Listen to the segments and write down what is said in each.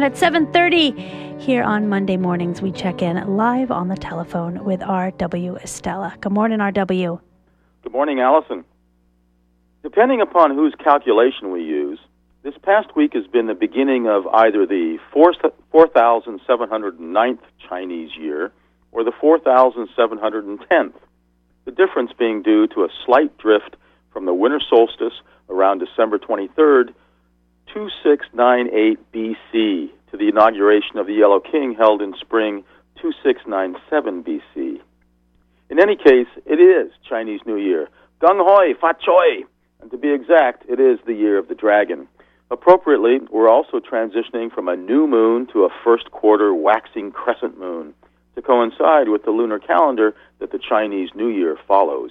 At 7:30 here on Monday mornings, we check in live on the telephone with R.W. Estela. Good morning, R.W. Good morning, Allison. Depending upon whose calculation we use, this past week has been the beginning of either the 4,709th Chinese year or the 4,710th. The difference being due to a slight drift from the winter solstice around December 23rd 2698 BC to the inauguration of the Yellow King held in spring 2697 BC. In any case, it is Chinese New Year. Gung hoi, fa choi! And to be exact, it is the year of the dragon. Appropriately, we're also transitioning from a new moon to a first quarter waxing crescent moon to coincide with the lunar calendar that the Chinese New Year follows.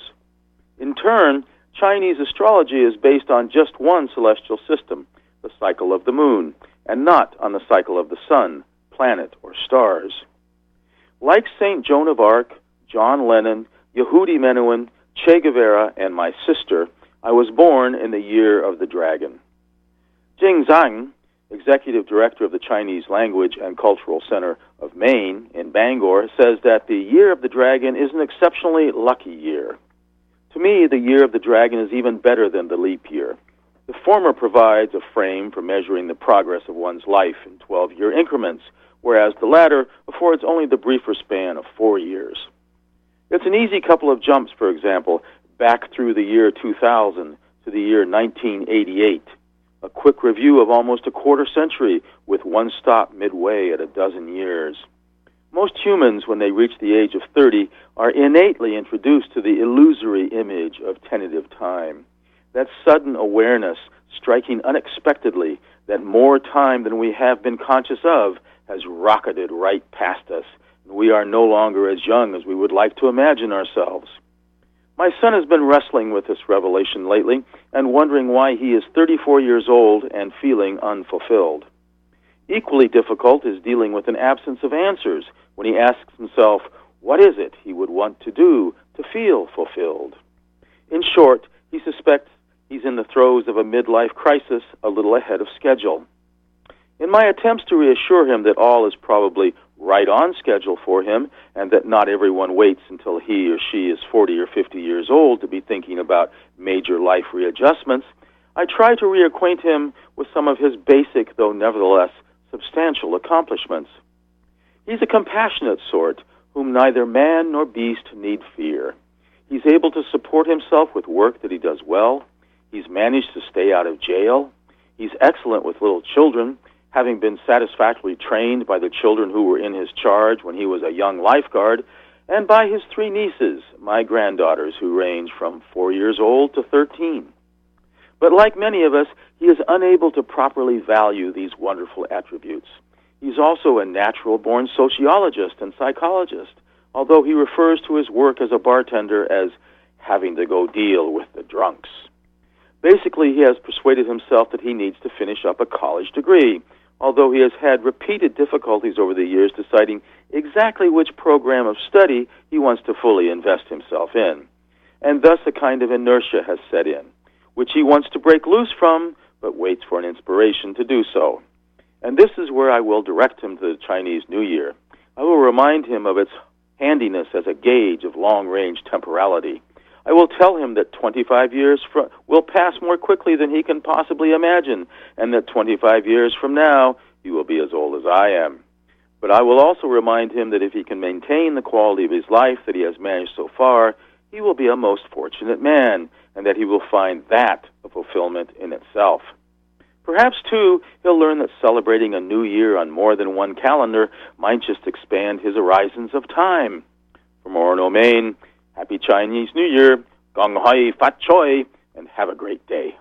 In turn, Chinese astrology is based on just one celestial system, the cycle of the moon, and not on the cycle of the sun, planet, or stars. Like St. Joan of Arc, John Lennon, Yehudi Menuhin, Che Guevara, and my sister, I was born in the year of the dragon. Jing Zhang, executive director of the Chinese Language and Cultural Center of Maine in Bangor, says that the year of the dragon is an exceptionally lucky year. To me, the year of the dragon is even better than the leap year. The former provides a frame for measuring the progress of one's life in 12 year increments, whereas the latter affords only the briefer span of four years. It's an easy couple of jumps, for example, back through the year 2000 to the year 1988. A quick review of almost a quarter century with one stop midway at a dozen years. Most humans, when they reach the age of 30, are innately introduced to the illusory image of tentative time that sudden awareness striking unexpectedly that more time than we have been conscious of has rocketed right past us, we are no longer as young as we would like to imagine ourselves. My son has been wrestling with this revelation lately and wondering why he is 34 years old and feeling unfulfilled. Equally difficult is dealing with an absence of answers when he asks himself, what is it he would want to do to feel fulfilled? In short, he suspects He's in the throes of a midlife crisis, a little ahead of schedule. In my attempts to reassure him that all is probably right on schedule for him and that not everyone waits until he or she is 40 or 50 years old to be thinking about major life readjustments, I try to reacquaint him with some of his basic, though nevertheless substantial accomplishments. He's a compassionate sort whom neither man nor beast need fear. He's able to support himself with work that he does well. He's managed to stay out of jail. He's excellent with little children, having been satisfactorily trained by the children who were in his charge when he was a young lifeguard, and by his three nieces, my granddaughters, who range from four years old to 13. But like many of us, he is unable to properly value these wonderful attributes. He's also a natural born sociologist and psychologist, although he refers to his work as a bartender as having to go deal with the drunks. Basically, he has persuaded himself that he needs to finish up a college degree, although he has had repeated difficulties over the years deciding exactly which program of study he wants to fully invest himself in. And thus a kind of inertia has set in, which he wants to break loose from, but waits for an inspiration to do so. And this is where I will direct him to the Chinese New Year. I will remind him of its handiness as a gauge of long range temporality I will tell him that 25 years fr- will pass more quickly than he can possibly imagine, and that 25 years from now, he will be as old as I am. But I will also remind him that if he can maintain the quality of his life that he has managed so far, he will be a most fortunate man, and that he will find that a fulfillment in itself. Perhaps, too, he'll learn that celebrating a new year on more than one calendar might just expand his horizons of time. From Orono, Maine, Happy Chinese New Year, Gong Hai Fat Choi, and have a great day.